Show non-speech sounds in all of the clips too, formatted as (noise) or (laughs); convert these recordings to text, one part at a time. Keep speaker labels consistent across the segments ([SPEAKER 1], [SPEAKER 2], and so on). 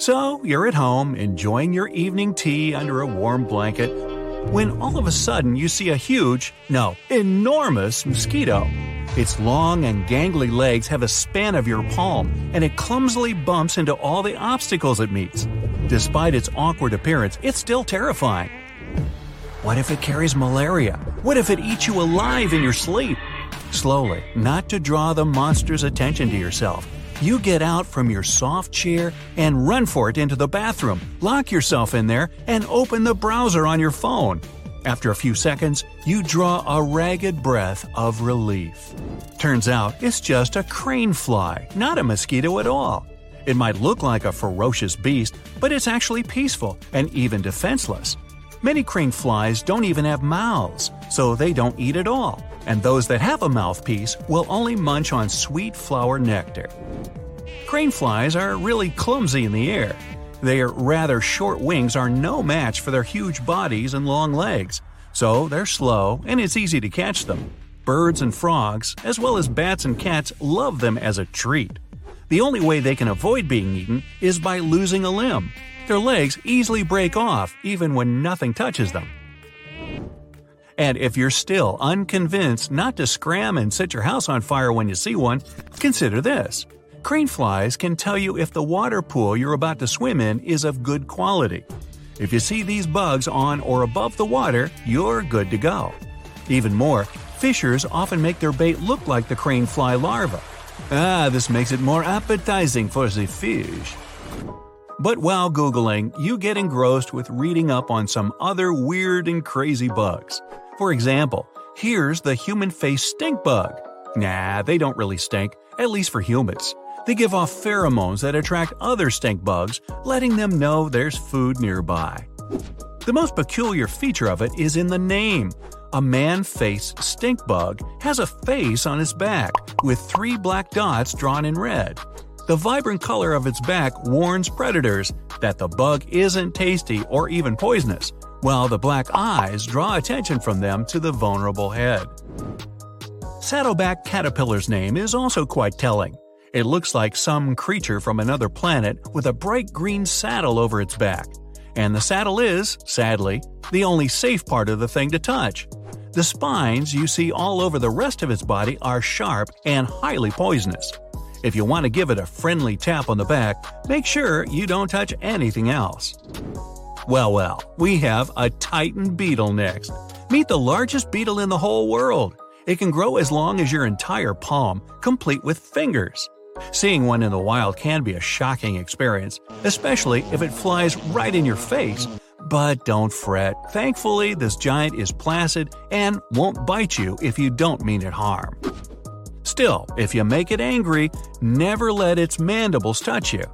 [SPEAKER 1] So you're at home enjoying your evening tea under a warm blanket when all of a sudden you see a huge, no, enormous mosquito. Its long and gangly legs have a span of your palm, and it clumsily bumps into all the obstacles it meets. Despite its awkward appearance, it's still terrifying. What if it carries malaria? What if it eats you alive in your sleep? Slowly, not to draw the monster's attention to yourself, you get out from your soft chair and run for it into the bathroom, lock yourself in there, and open the browser on your phone. After a few seconds, you draw a ragged breath of relief. Turns out it's just a crane fly, not a mosquito at all. It might look like a ferocious beast, but it's actually peaceful and even defenseless. Many crane flies don't even have mouths, so they don't eat at all, and those that have a mouthpiece will only munch on sweet flower nectar. Crane flies are really clumsy in the air. Their rather short wings are no match for their huge bodies and long legs, so they're slow and it's easy to catch them. Birds and frogs, as well as bats and cats, love them as a treat. The only way they can avoid being eaten is by losing a limb. Their legs easily break off even when nothing touches them. And if you're still unconvinced not to scram and set your house on fire when you see one, consider this. Crane flies can tell you if the water pool you're about to swim in is of good quality. If you see these bugs on or above the water, you're good to go. Even more, fishers often make their bait look like the crane fly larva. Ah, this makes it more appetizing for the fish. But while Googling, you get engrossed with reading up on some other weird and crazy bugs. For example, here's the human face stink bug. Nah, they don't really stink, at least for humans. They give off pheromones that attract other stink bugs, letting them know there's food nearby. The most peculiar feature of it is in the name. A man face stink bug has a face on its back, with three black dots drawn in red. The vibrant color of its back warns predators that the bug isn't tasty or even poisonous, while the black eyes draw attention from them to the vulnerable head. Saddleback caterpillar's name is also quite telling. It looks like some creature from another planet with a bright green saddle over its back. And the saddle is, sadly, the only safe part of the thing to touch. The spines you see all over the rest of its body are sharp and highly poisonous. If you want to give it a friendly tap on the back, make sure you don't touch anything else. Well, well, we have a Titan beetle next. Meet the largest beetle in the whole world. It can grow as long as your entire palm, complete with fingers. Seeing one in the wild can be a shocking experience, especially if it flies right in your face. But don't fret. Thankfully, this giant is placid and won't bite you if you don't mean it harm. Still, if you make it angry, never let its mandibles touch you.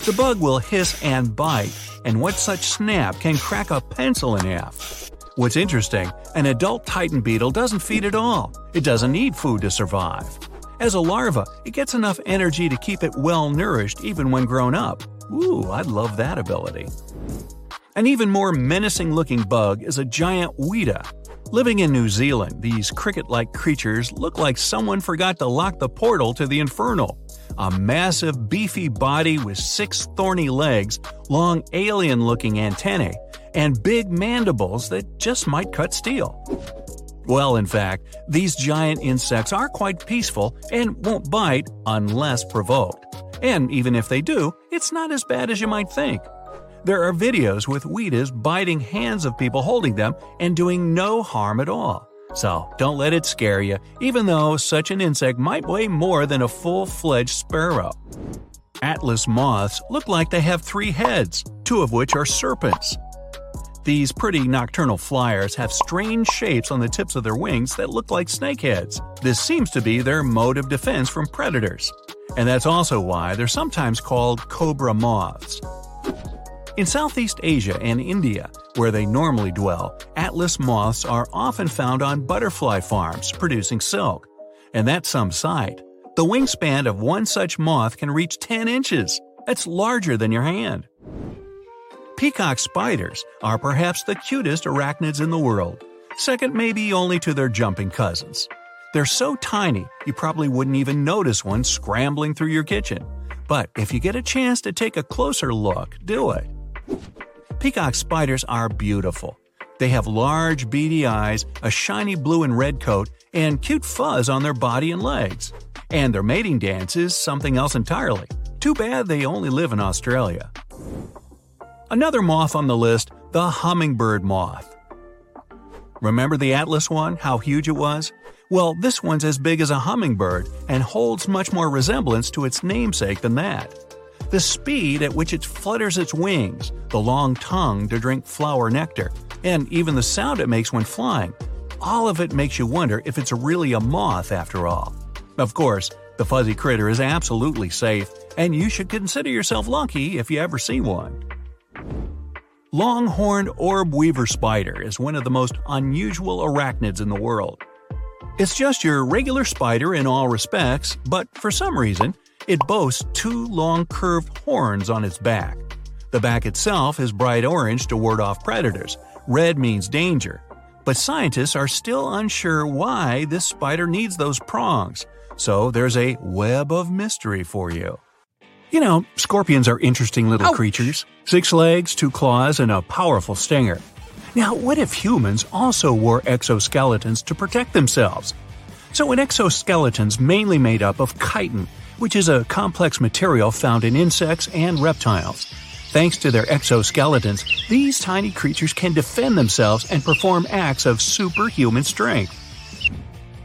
[SPEAKER 1] The bug will hiss and bite, and what such snap can crack a pencil in half. What's interesting, an adult titan beetle doesn't feed at all. It doesn't need food to survive. As a larva, it gets enough energy to keep it well nourished even when grown up. Ooh, I'd love that ability. An even more menacing looking bug is a giant weta. Living in New Zealand, these cricket like creatures look like someone forgot to lock the portal to the infernal. A massive, beefy body with six thorny legs, long alien looking antennae, and big mandibles that just might cut steel. Well, in fact, these giant insects are quite peaceful and won't bite unless provoked. And even if they do, it's not as bad as you might think. There are videos with wetas biting hands of people holding them and doing no harm at all. So don't let it scare you, even though such an insect might weigh more than a full fledged sparrow. Atlas moths look like they have three heads, two of which are serpents. These pretty nocturnal flyers have strange shapes on the tips of their wings that look like snakeheads. This seems to be their mode of defense from predators. And that's also why they're sometimes called cobra moths. In Southeast Asia and India, where they normally dwell, atlas moths are often found on butterfly farms producing silk. And that's some sight. The wingspan of one such moth can reach 10 inches. That's larger than your hand. Peacock spiders are perhaps the cutest arachnids in the world, second maybe only to their jumping cousins. They're so tiny, you probably wouldn't even notice one scrambling through your kitchen. but if you get a chance to take a closer look, do it. Peacock spiders are beautiful. They have large, beady eyes, a shiny blue and red coat, and cute fuzz on their body and legs. And their mating dance is something else entirely. Too bad they only live in Australia. Another moth on the list, the hummingbird moth. Remember the Atlas one, how huge it was? Well, this one's as big as a hummingbird and holds much more resemblance to its namesake than that. The speed at which it flutters its wings, the long tongue to drink flower nectar, and even the sound it makes when flying all of it makes you wonder if it's really a moth after all. Of course, the fuzzy critter is absolutely safe, and you should consider yourself lucky if you ever see one. Longhorned orb weaver spider is one of the most unusual arachnids in the world. It's just your regular spider in all respects, but for some reason, it boasts two long curved horns on its back. The back itself is bright orange to ward off predators, red means danger, but scientists are still unsure why this spider needs those prongs, so there's a web of mystery for you. You know, scorpions are interesting little Ouch. creatures six legs, two claws, and a powerful stinger. Now, what if humans also wore exoskeletons to protect themselves? So, an exoskeleton's mainly made up of chitin, which is a complex material found in insects and reptiles. Thanks to their exoskeletons, these tiny creatures can defend themselves and perform acts of superhuman strength.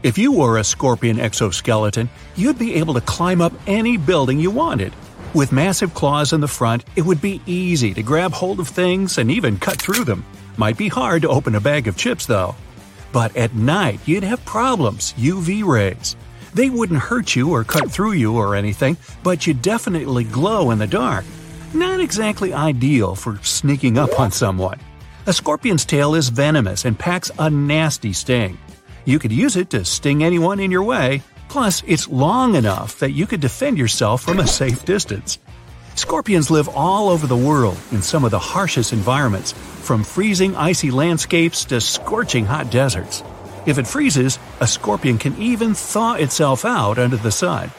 [SPEAKER 1] If you wore a scorpion exoskeleton, you'd be able to climb up any building you wanted, with massive claws in the front, it would be easy to grab hold of things and even cut through them. Might be hard to open a bag of chips though. But at night, you'd have problems UV rays. They wouldn't hurt you or cut through you or anything, but you'd definitely glow in the dark. Not exactly ideal for sneaking up on someone. A scorpion's tail is venomous and packs a nasty sting. You could use it to sting anyone in your way, Plus, it's long enough that you could defend yourself from a safe distance. Scorpions live all over the world in some of the harshest environments, from freezing icy landscapes to scorching hot deserts. If it freezes, a scorpion can even thaw itself out under the sun.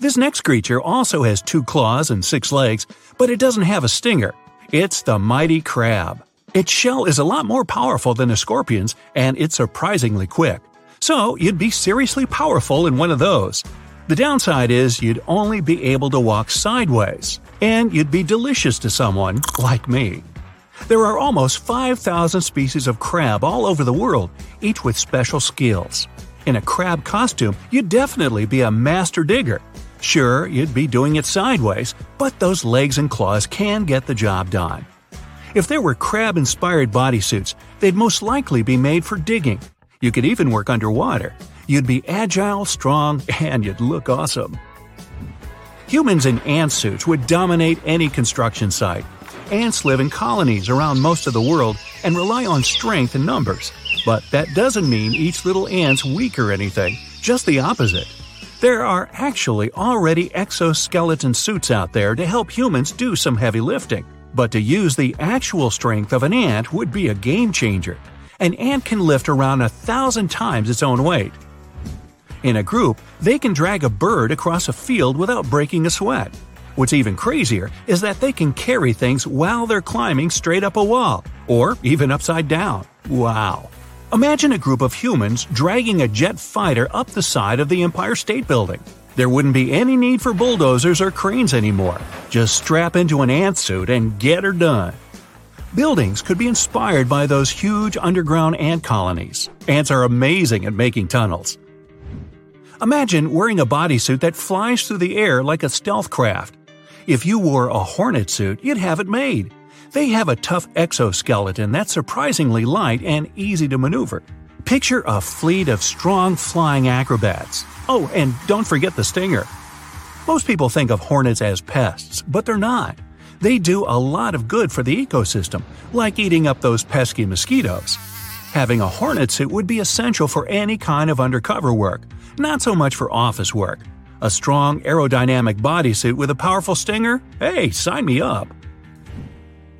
[SPEAKER 1] This next creature also has two claws and six legs, but it doesn't have a stinger. It's the mighty crab. Its shell is a lot more powerful than a scorpion's, and it's surprisingly quick. So you'd be seriously powerful in one of those. The downside is you'd only be able to walk sideways, and you'd be delicious to someone like me. There are almost 5,000 species of crab all over the world, each with special skills. In a crab costume, you'd definitely be a master digger. Sure, you'd be doing it sideways, but those legs and claws can get the job done. If there were crab inspired bodysuits, they'd most likely be made for digging, you could even work underwater. You'd be agile, strong, and you'd look awesome. Humans in ant suits would dominate any construction site. Ants live in colonies around most of the world and rely on strength in numbers. But that doesn't mean each little ant's weak or anything, just the opposite. There are actually already exoskeleton suits out there to help humans do some heavy lifting. But to use the actual strength of an ant would be a game changer an ant can lift around a thousand times its own weight. In a group, they can drag a bird across a field without breaking a sweat. What's even crazier is that they can carry things while they're climbing straight up a wall, or even upside down. Wow. Imagine a group of humans dragging a jet fighter up the side of the Empire State Building. There wouldn't be any need for bulldozers or cranes anymore. Just strap into an ant suit and get her done. Buildings could be inspired by those huge underground ant colonies. Ants are amazing at making tunnels. Imagine wearing a bodysuit that flies through the air like a stealth craft. If you wore a hornet suit, you'd have it made. They have a tough exoskeleton that's surprisingly light and easy to maneuver. Picture a fleet of strong flying acrobats. Oh, and don't forget the stinger. Most people think of hornets as pests, but they're not. They do a lot of good for the ecosystem, like eating up those pesky mosquitoes. Having a hornet suit would be essential for any kind of undercover work, not so much for office work. A strong aerodynamic bodysuit with a powerful stinger? Hey, sign me up!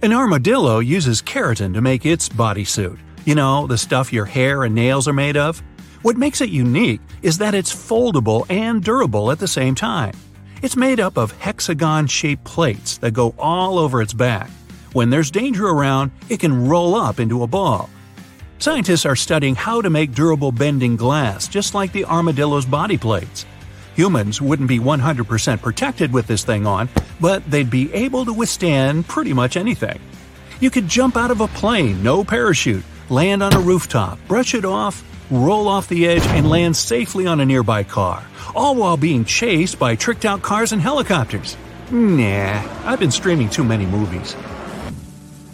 [SPEAKER 1] An armadillo uses keratin to make its bodysuit. You know, the stuff your hair and nails are made of? What makes it unique is that it's foldable and durable at the same time. It's made up of hexagon shaped plates that go all over its back. When there's danger around, it can roll up into a ball. Scientists are studying how to make durable bending glass just like the armadillo's body plates. Humans wouldn't be 100% protected with this thing on, but they'd be able to withstand pretty much anything. You could jump out of a plane, no parachute, land on a rooftop, brush it off, roll off the edge, and land safely on a nearby car, all while being chased by tricked out cars and helicopters. Nah, I've been streaming too many movies.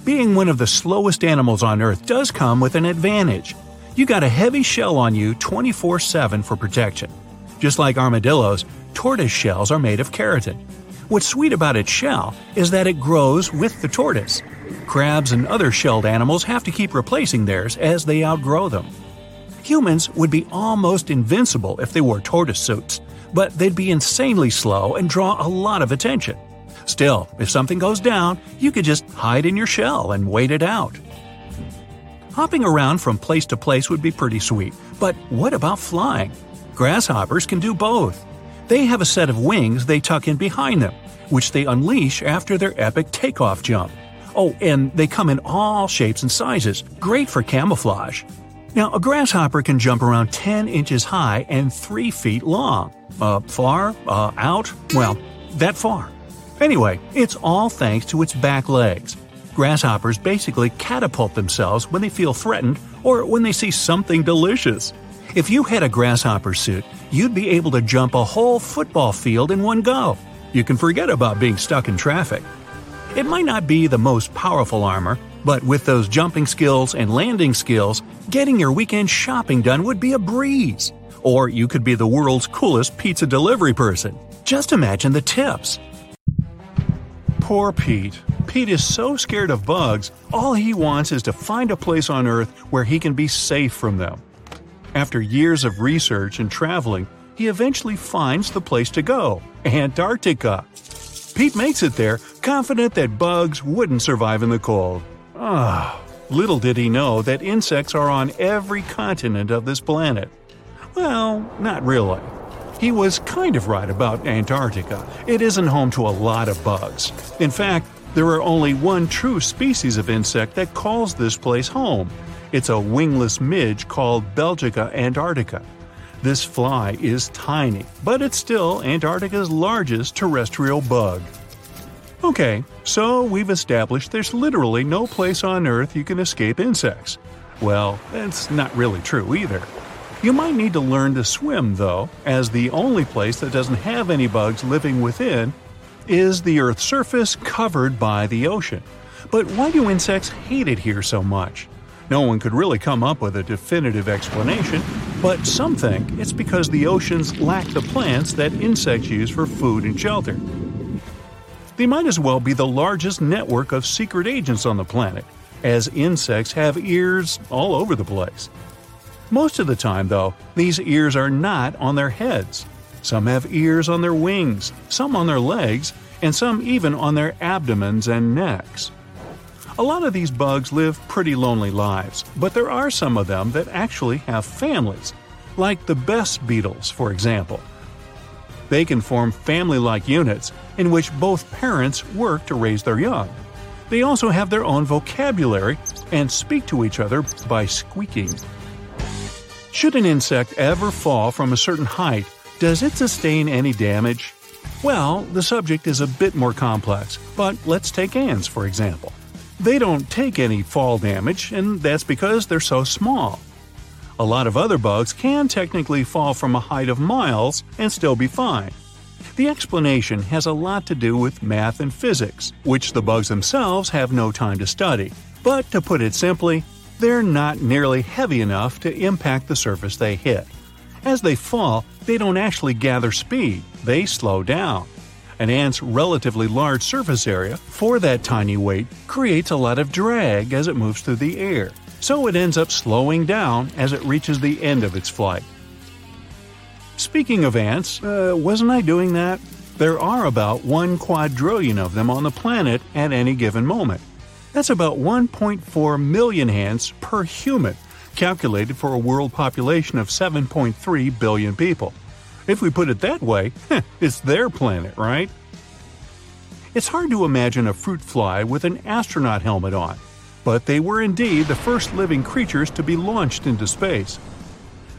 [SPEAKER 1] Being one of the slowest animals on Earth does come with an advantage. You got a heavy shell on you 24 7 for protection. Just like armadillos, tortoise shells are made of keratin. What's sweet about its shell is that it grows with the tortoise. Crabs and other shelled animals have to keep replacing theirs as they outgrow them. Humans would be almost invincible if they wore tortoise suits, but they'd be insanely slow and draw a lot of attention. Still, if something goes down, you could just hide in your shell and wait it out. Hopping around from place to place would be pretty sweet, but what about flying? Grasshoppers can do both. They have a set of wings they tuck in behind them, which they unleash after their epic takeoff jump. Oh, and they come in all shapes and sizes, great for camouflage. Now, a grasshopper can jump around 10 inches high and 3 feet long. Uh, far? Uh, out? Well, that far. Anyway, it's all thanks to its back legs. Grasshoppers basically catapult themselves when they feel threatened or when they see something delicious. If you had a grasshopper suit, you'd be able to jump a whole football field in one go. You can forget about being stuck in traffic. It might not be the most powerful armor, but with those jumping skills and landing skills, getting your weekend shopping done would be a breeze. Or you could be the world's coolest pizza delivery person. Just imagine the tips. Poor Pete. Pete is so scared of bugs, all he wants is to find a place on Earth where he can be safe from them. After years of research and traveling, he eventually finds the place to go Antarctica. Pete makes it there, confident that bugs wouldn't survive in the cold. Ah, little did he know that insects are on every continent of this planet. Well, not really. He was kind of right about Antarctica. It isn't home to a lot of bugs. In fact, there are only one true species of insect that calls this place home. It's a wingless midge called Belgica antarctica. This fly is tiny, but it's still Antarctica's largest terrestrial bug. Okay, so we've established there's literally no place on Earth you can escape insects. Well, that's not really true either. You might need to learn to swim, though, as the only place that doesn't have any bugs living within is the Earth's surface covered by the ocean. But why do insects hate it here so much? No one could really come up with a definitive explanation, but some think it's because the oceans lack the plants that insects use for food and shelter. They might as well be the largest network of secret agents on the planet, as insects have ears all over the place. Most of the time, though, these ears are not on their heads. Some have ears on their wings, some on their legs, and some even on their abdomens and necks. A lot of these bugs live pretty lonely lives, but there are some of them that actually have families, like the bess beetles, for example. They can form family like units in which both parents work to raise their young. They also have their own vocabulary and speak to each other by squeaking. Should an insect ever fall from a certain height, does it sustain any damage? Well, the subject is a bit more complex, but let's take ants for example. They don't take any fall damage, and that's because they're so small. A lot of other bugs can technically fall from a height of miles and still be fine. The explanation has a lot to do with math and physics, which the bugs themselves have no time to study. But to put it simply, they're not nearly heavy enough to impact the surface they hit. As they fall, they don't actually gather speed, they slow down. An ant's relatively large surface area for that tiny weight creates a lot of drag as it moves through the air, so it ends up slowing down as it reaches the end of its flight. Speaking of ants, uh, wasn't I doing that? There are about 1 quadrillion of them on the planet at any given moment. That's about 1.4 million ants per human, calculated for a world population of 7.3 billion people. If we put it that way, (laughs) it's their planet, right? It's hard to imagine a fruit fly with an astronaut helmet on, but they were indeed the first living creatures to be launched into space.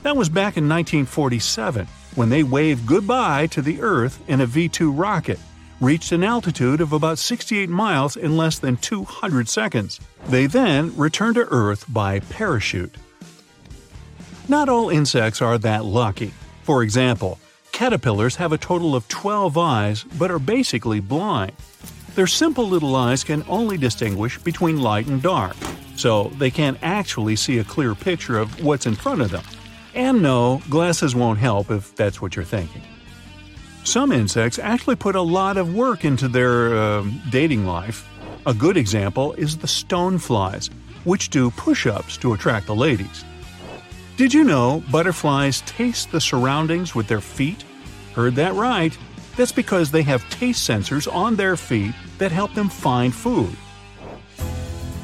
[SPEAKER 1] That was back in 1947, when they waved goodbye to the Earth in a V 2 rocket, reached an altitude of about 68 miles in less than 200 seconds. They then returned to Earth by parachute. Not all insects are that lucky. For example, Caterpillars have a total of 12 eyes but are basically blind. Their simple little eyes can only distinguish between light and dark, so they can't actually see a clear picture of what's in front of them. And no, glasses won't help if that's what you're thinking. Some insects actually put a lot of work into their uh, dating life. A good example is the stoneflies, which do push ups to attract the ladies. Did you know butterflies taste the surroundings with their feet? Heard that right. That's because they have taste sensors on their feet that help them find food.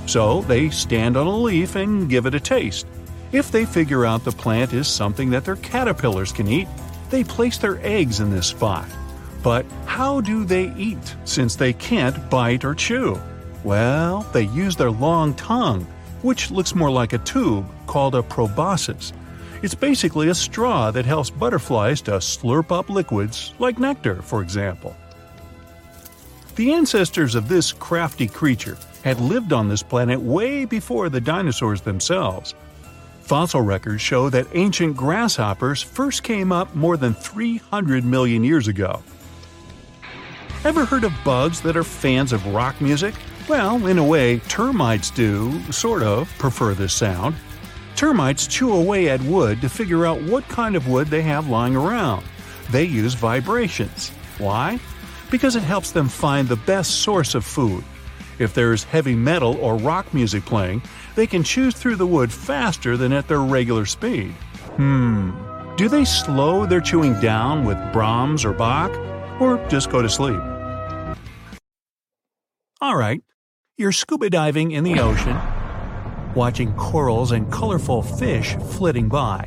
[SPEAKER 1] So they stand on a leaf and give it a taste. If they figure out the plant is something that their caterpillars can eat, they place their eggs in this spot. But how do they eat since they can't bite or chew? Well, they use their long tongue which looks more like a tube called a proboscis. It's basically a straw that helps butterflies to slurp up liquids, like nectar, for example. The ancestors of this crafty creature had lived on this planet way before the dinosaurs themselves. Fossil records show that ancient grasshoppers first came up more than 300 million years ago. Ever heard of bugs that are fans of rock music? Well, in a way, termites do, sort of, prefer this sound. Termites chew away at wood to figure out what kind of wood they have lying around. They use vibrations. Why? Because it helps them find the best source of food. If there's heavy metal or rock music playing, they can chew through the wood faster than at their regular speed. Hmm. Do they slow their chewing down with Brahms or Bach? Or just go to sleep? Alright, you're scuba diving in the ocean, watching corals and colorful fish flitting by,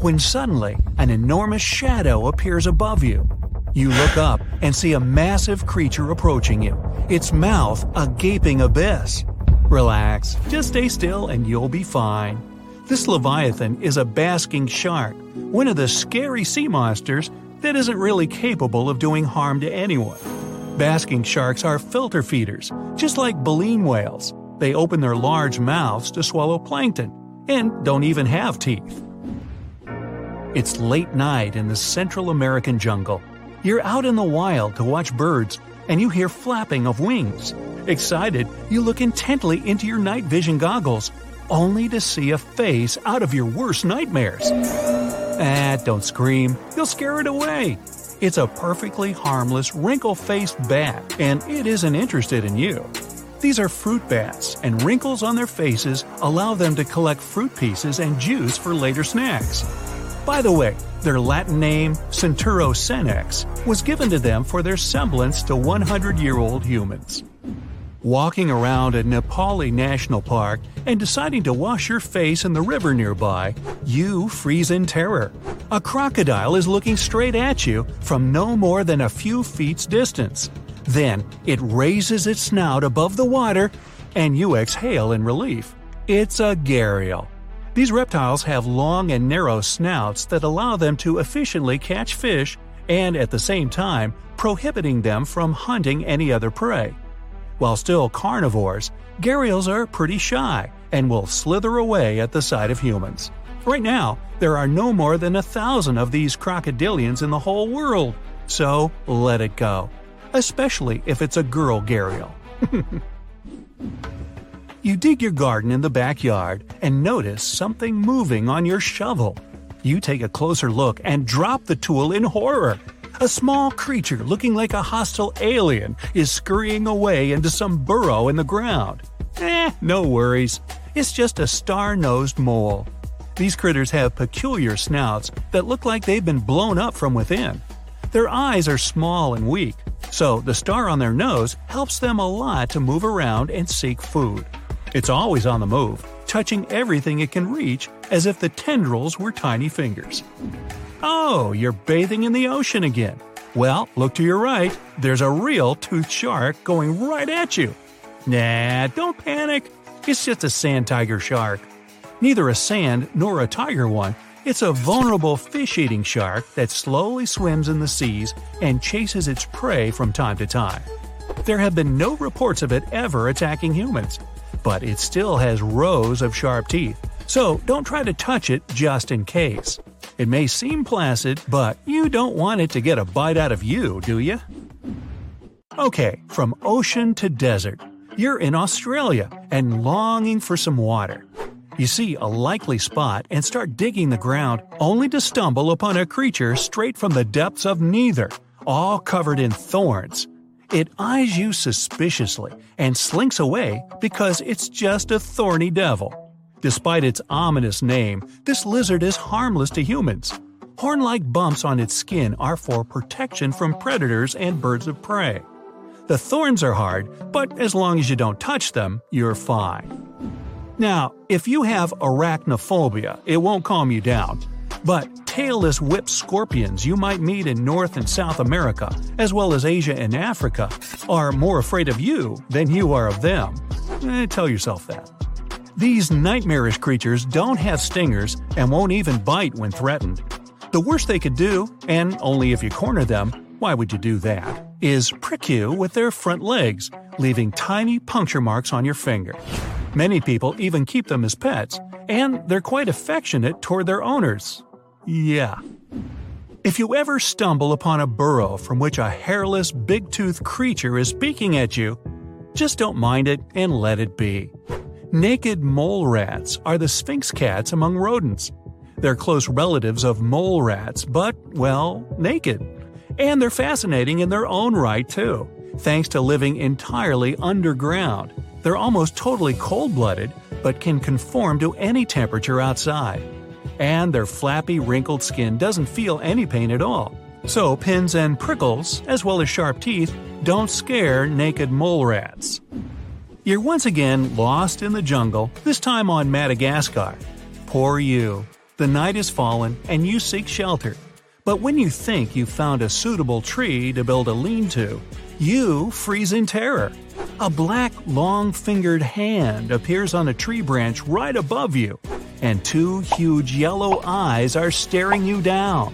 [SPEAKER 1] when suddenly an enormous shadow appears above you. You look up and see a massive creature approaching you, its mouth a gaping abyss. Relax, just stay still and you'll be fine. This Leviathan is a basking shark, one of the scary sea monsters that isn't really capable of doing harm to anyone. Basking sharks are filter feeders, just like baleen whales. They open their large mouths to swallow plankton and don't even have teeth. It's late night in the Central American jungle. You're out in the wild to watch birds, and you hear flapping of wings. Excited, you look intently into your night vision goggles, only to see a face out of your worst nightmares. Ah, don't scream, you'll scare it away. It's a perfectly harmless, wrinkle faced bat, and it isn't interested in you. These are fruit bats, and wrinkles on their faces allow them to collect fruit pieces and juice for later snacks. By the way, their Latin name, Centurio senex, was given to them for their semblance to 100 year old humans walking around a Nepali National Park and deciding to wash your face in the river nearby, you freeze in terror. A crocodile is looking straight at you from no more than a few feet's distance. Then it raises its snout above the water, and you exhale in relief. It's a gharial. These reptiles have long and narrow snouts that allow them to efficiently catch fish and at the same time prohibiting them from hunting any other prey. While still carnivores, gharials are pretty shy and will slither away at the sight of humans. Right now, there are no more than a thousand of these crocodilians in the whole world, so let it go. Especially if it's a girl gharial. (laughs) you dig your garden in the backyard and notice something moving on your shovel. You take a closer look and drop the tool in horror. A small creature looking like a hostile alien is scurrying away into some burrow in the ground. Eh, no worries. It's just a star nosed mole. These critters have peculiar snouts that look like they've been blown up from within. Their eyes are small and weak, so the star on their nose helps them a lot to move around and seek food. It's always on the move, touching everything it can reach as if the tendrils were tiny fingers. Oh, you're bathing in the ocean again. Well, look to your right. There's a real toothed shark going right at you. Nah, don't panic. It's just a sand tiger shark. Neither a sand nor a tiger one. It's a vulnerable fish eating shark that slowly swims in the seas and chases its prey from time to time. There have been no reports of it ever attacking humans, but it still has rows of sharp teeth, so don't try to touch it just in case. It may seem placid, but you don't want it to get a bite out of you, do you? Okay, from ocean to desert. You're in Australia and longing for some water. You see a likely spot and start digging the ground, only to stumble upon a creature straight from the depths of neither, all covered in thorns. It eyes you suspiciously and slinks away because it's just a thorny devil. Despite its ominous name, this lizard is harmless to humans. Horn like bumps on its skin are for protection from predators and birds of prey. The thorns are hard, but as long as you don't touch them, you're fine. Now, if you have arachnophobia, it won't calm you down. But tailless whip scorpions you might meet in North and South America, as well as Asia and Africa, are more afraid of you than you are of them. Eh, tell yourself that. These nightmarish creatures don't have stingers and won't even bite when threatened. The worst they could do, and only if you corner them, why would you do that, is prick you with their front legs, leaving tiny puncture marks on your finger. Many people even keep them as pets, and they're quite affectionate toward their owners. Yeah. If you ever stumble upon a burrow from which a hairless, big toothed creature is speaking at you, just don't mind it and let it be. Naked mole rats are the Sphynx cats among rodents. They're close relatives of mole rats, but, well, naked. And they're fascinating in their own right, too, thanks to living entirely underground. They're almost totally cold blooded, but can conform to any temperature outside. And their flappy, wrinkled skin doesn't feel any pain at all. So, pins and prickles, as well as sharp teeth, don't scare naked mole rats. You're once again lost in the jungle, this time on Madagascar. Poor you. The night has fallen and you seek shelter. But when you think you've found a suitable tree to build a lean to, you freeze in terror. A black, long fingered hand appears on a tree branch right above you, and two huge yellow eyes are staring you down.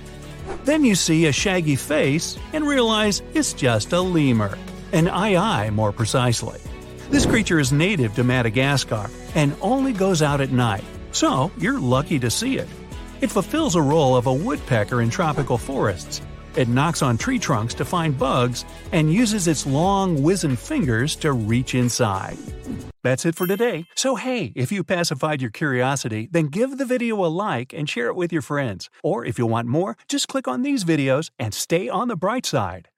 [SPEAKER 1] Then you see a shaggy face and realize it's just a lemur, an aye more precisely. This creature is native to Madagascar and only goes out at night, so you're lucky to see it. It fulfills a role of a woodpecker in tropical forests. It knocks on tree trunks to find bugs and uses its long, wizened fingers to reach inside. That's it for today. So, hey, if you pacified your curiosity, then give the video a like and share it with your friends. Or if you want more, just click on these videos and stay on the bright side.